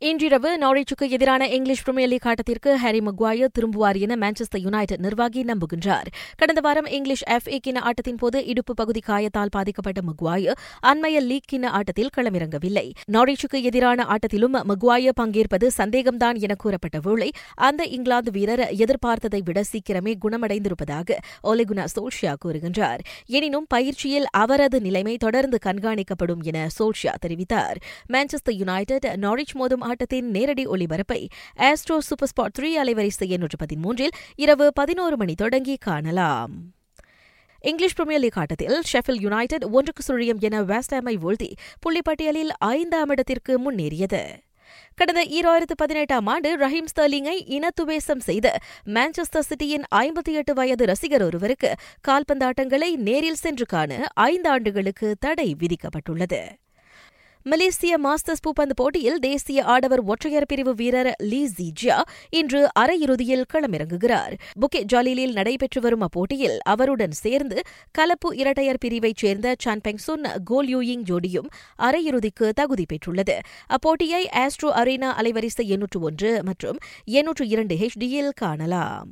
இன்றிரவு நாரிச்சுக்கு எதிரான இங்கிலீஷ் பிரீமியர் லீக் ஆட்டத்திற்கு ஹாரி மக்வாயர் திரும்புவார் என மான்செஸ்டர் யுனைடெட் நிர்வாகி நம்புகின்றார். கடந்த வாரம் இங்கிலீஷ் எஃப் ஏ கிண ஆட்டத்தின் போது இடுப்பு பகுதி காயத்தால் பாதிக்கப்பட்ட மக்வாயர் அண்மைய லீக் கிண ஆட்டத்தில் களமிறங்கவில்லை. நாரிச்சுக்கு எதிரான ஆட்டத்திலும் மக்வாயர் பங்கேற்பது சந்தேகம்தான் என கூறப்பட்ட வேளை அந்த இங்கிலாந்து வீரர் எதிர்பார்த்ததை விட சீக்கிரமே குணமடைந்திருப்பதாக ஒலிகுனா சோல்ஷியா கூறுகின்றார். எனினும் பயிற்சியில் அவரது நிலைமை தொடர்ந்து கண்காணிக்கப்படும் என சோல்ஷியா தெரிவித்தார். மான்செஸ்டர் யுனைடெட் நாரிச் மோதும் ஆட்டத்தின் நேரடி ஒளிபரப்பை ஆஸ்ட்ரோ சூப்பர் ஸ்பாட் த்ரீ அலைவரிசை எண்ணூற்று பதிமூன்றில் இரவு பதினோரு மணி தொடங்கி காணலாம். இங்கிலீஷ் பிரீமியர் லீக் ஆட்டத்தில் ஷெஃபில் யுனைடெட் ஒன்றுக்கு சுழியம் என வேஸ்டாமை வீழ்த்தி புள்ளிப்பட்டியலில் ஐந்தாம் இடத்திற்கு முன்னேறியது. கடந்த ஈராயிரத்து பதினெட்டாம் ஆண்டு ரஹீம் ஸ்டர்லிங்கை இனத்துவேசம் செய்த மான்செஸ்டர் சிட்டியின் ஐம்பத்தி எட்டு வயது ரசிகர் ஒருவருக்கு கால்பந்தாட்டங்களை நேரில் சென்று காண ஐந்து ஆண்டுகளுக்கு தடை விதிக்கப்பட்டுள்ளது. மலேசிய மாஸ்டர்ஸ் பூப்பந்து போட்டியில் தேசிய ஆடவர் ஒற்றையர் பிரிவு வீரர் லீ ஜிஜியா இன்று அரையிறுதியில் களமிறங்குகிறார். புகே ஜாலிலில் நடைபெற்று வரும் அப்போட்டியில் அவருடன் சேர்ந்து கலப்பு இரட்டையர் பிரிவைச் சேர்ந்த சான்பெங் சுன் கோல் யூயிங் ஜோடியும் அரையிறுதிக்கு தகுதி பெற்றுள்ளது. அப்போட்டியை ஆஸ்ட்ரோ அரேனா அலைவரிசை எண்ணூற்று ஒன்று மற்றும் எண்ணூற்று இரண்டு ஹெச்டியில் காணலாம்.